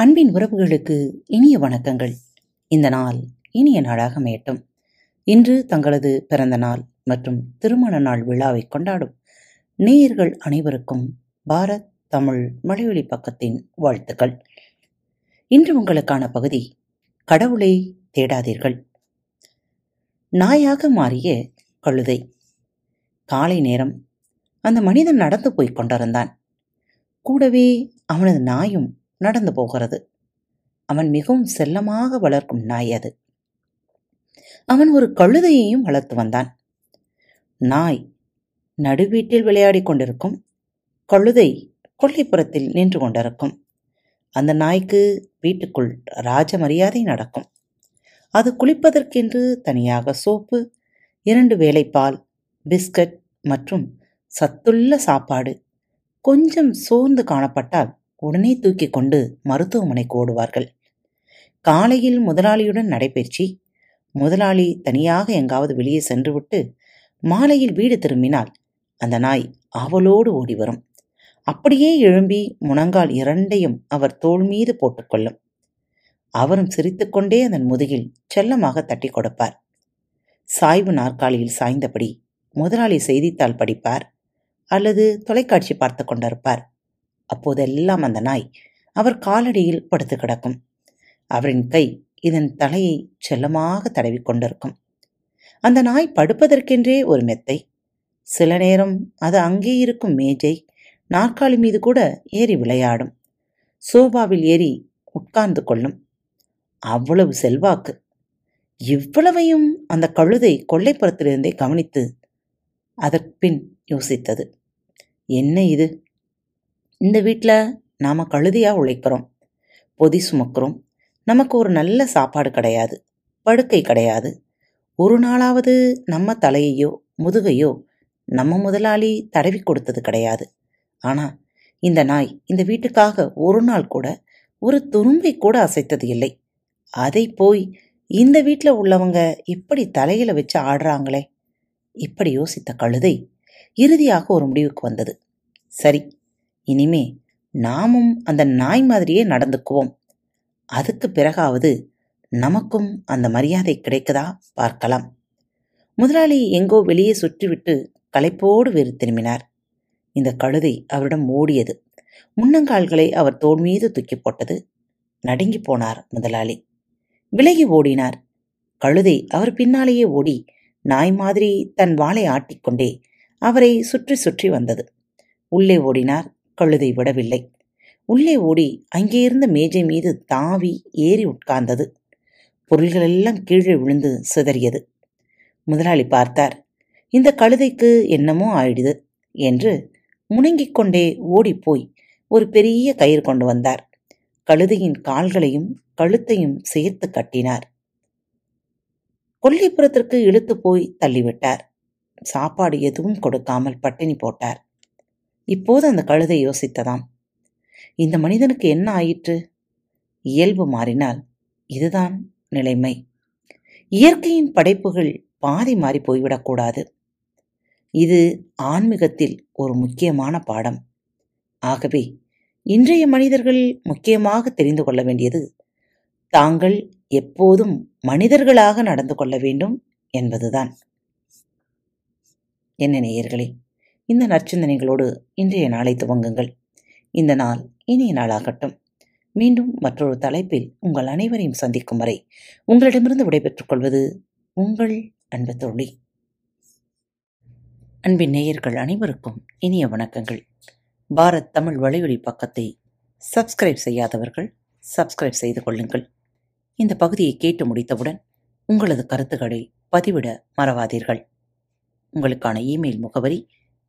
அன்பின் உறவுகளுக்கு இனிய வணக்கங்கள். இந்த நாள் இனிய நாளாக மேட்டும் இன்று தங்களது பிறந்த நாள் மற்றும் திருமண நாள் விழாவை கொண்டாடும் நேயர்கள் அனைவருக்கும் பாரத் தமிழ் மொழிவழி பக்கத்தின் வாழ்த்துக்கள். இன்று உங்களுக்கான பகுதி கடவுளை தேடாதீர்கள். நாயாக மாறிய கழுதை. காலை நேரம் அந்த மனிதன் நடந்து போய்க் கொண்டிருந்தான். கூடவே அவனது நாயும் நடந்து போகிறது. அவன் மிகவும் செல்லமாக வளர்க்கும் நாய் அது. அவன் ஒரு கழுதையையும் வளர்த்து வந்தான். நாய் நடுவீட்டில் விளையாடிக் கொண்டிருக்கும். கழுதை கொல்லைப்புறத்தில் நின்று கொண்டிருக்கும். அந்த நாய்க்கு வீட்டுக்குள் ராஜ மரியாதை நடக்கும். அது குளிப்பதற்கென்று தனியாக சோப்பு இரண்டு வேலை பால் பிஸ்கட் மற்றும் சத்துள்ள சாப்பாடு கொஞ்சம் சோர்ந்து காணப்பட்டால் உடனே தூக்கி கொண்டு மருத்துவமனைக்கு ஓடுவார்கள் காலையில் முதலாளியுடன் நடைபயிற்சி. முதலாளி தனியாக எங்காவது வெளியே சென்றுவிட்டு மாலையில் வீடு திரும்பினால் அந்த நாய் ஆவலோடு ஓடி வரும் அப்படியே எழும்பி முனங்கால் இரண்டையும் அவர் தோல் மீது போட்டுக்கொள்ளும். அவரும் சிரித்துக்கொண்டே அதன் முதுகில் செல்லமாக தட்டி கொடுப்பார். சாய்வு நாற்காலியில் சாய்ந்தபடி முதலாளி செய்தித்தாள் படிப்பார் அல்லது தொலைக்காட்சி பார்த்து கொண்டிருப்பார். அப்போதெல்லாம் அந்த நாய் அவர் காலடியில் படுத்து கிடக்கும். அவரின் கை இதன் தலையை செல்லமாக தடவி கொண்டிருக்கும். அந்த நாய் படுப்பதற்கென்றே ஒரு மெத்தை. சில நேரம் அது அங்கே இருக்கும் மேஜை நாற்காலி மீது கூட ஏறி விளையாடும். சோபாவில் ஏறி உட்கார்ந்து கொள்ளும். அவ்வளவு செல்வாக்கு. இவ்வளவையும் அந்த கழுதை கொள்ளைப்புறத்திலிருந்தே கவனித்து அதற்பின் யோசித்தது. என்ன இது? இந்த வீட்டில் நாம் கழுதியாக உழைக்கிறோம். பொதி சுமக்கிறோம். நமக்கு ஒரு நல்ல சாப்பாடு கிடையாது. படுக்கை கிடையாது. ஒரு நாளாவது நம்ம தலையையோ முதுகையோ நம்ம முதலாளி தடவி கொடுத்தது கிடையாது. ஆனால் இந்த நாய் இந்த வீட்டுக்காக ஒரு நாள் கூட ஒரு துரும்பை கூட அசைத்தது இல்லை. அதை போய் இந்த வீட்டில் உள்ளவங்க இப்படி தலையில வச்சு ஆடுறாங்களே. இப்படி யோசித்த கழுதை இறுதியாக ஒரு முடிவுக்கு வந்தது. சரி இனிமே நாமும் அந்த நாய் மாதிரியே நடந்துக்குவோம். அதுக்கு பிறகாவது நமக்கும் அந்த மரியாதை கிடைக்குதா பார்க்கலாம். முதலாளி எங்கோ வெளியே சுற்றிவிட்டு களைப்போடு வேறு திரும்பினார். இந்த கழுதை அவரிடம் ஓடியது. முன்னங்கால்களை அவர் தோல் மீது தூக்கி போட்டது. நடுங்கி போனார் முதலாளி. விலகி ஓடினார். கழுதை அவர் பின்னாலேயே ஓடி நாய் மாதிரி தன் வாளை ஆட்டிக்கொண்டே அவரை சுற்றி சுற்றி வந்தது. உள்ளே ஓடினார். கழுதை விடவில்லை. உள்ளே ஓடி அங்கே இருந்த மேஜை மீது தாவி ஏறி உட்கார்ந்தது. பொருள்களெல்லாம் கீழே விழுந்து சிதறியது. முதலாளி பார்த்தார் இந்த கழுதைக்கு என்னமோ ஆயிடுது என்று முணங்கிக் கொண்டே ஓடிப்போய் ஒரு பெரிய கயிறு கொண்டு வந்தார். கழுதையின் கால்களையும் கழுத்தையும் சேர்த்து கட்டினார். கொல்லைப்புறத்திற்கு இழுத்து போய் தள்ளிவிட்டார். சாப்பாடு எதுவும் கொடுக்காமல் பட்டினி போட்டார். இப்போது அந்த கழுதை யோசித்ததாம். இந்த மனிதனுக்கு என்ன ஆயிற்று? இயல்பு மாறினால் இதுதான் நிலைமை. இயற்கையின் படைப்புகள் பாதி மாறி போய்விடக்கூடாது இது ஆன்மீகத்தில் ஒரு முக்கியமான பாடம். ஆகவே இன்றைய மனிதர்கள் முக்கியமாக தெரிந்து கொள்ள வேண்டியது தாங்கள் எப்போதும் மனிதர்களாக நடந்து கொள்ள வேண்டும் என்பதுதான். என்ன நேயர்களே இந்த நற்சிந்தனைகளோடு இன்றைய நாளை துவங்குங்கள். இந்த நாள் இனிய நாளாகட்டும். மீண்டும் மற்றொரு தலைப்பில் உங்கள் அனைவரையும் சந்திக்கும் வரை உங்களிடமிருந்து விடைபெற்றுக் கொள்வது உங்கள் அன்பு தோழி. அன்பின் நேயர்கள் அனைவருக்கும் இனிய வணக்கங்கள். பாரத் தமிழ் வலையொலி பக்கத்தை சப்ஸ்கிரைப் செய்யாதவர்கள் சப்ஸ்கிரைப் செய்து கொள்ளுங்கள். இந்த பகுதியை கேட்டு முடித்தவுடன் உங்களது கருத்துக்களை பதிவிட மறவாதீர்கள். உங்களுக்கான இமெயில் முகவரி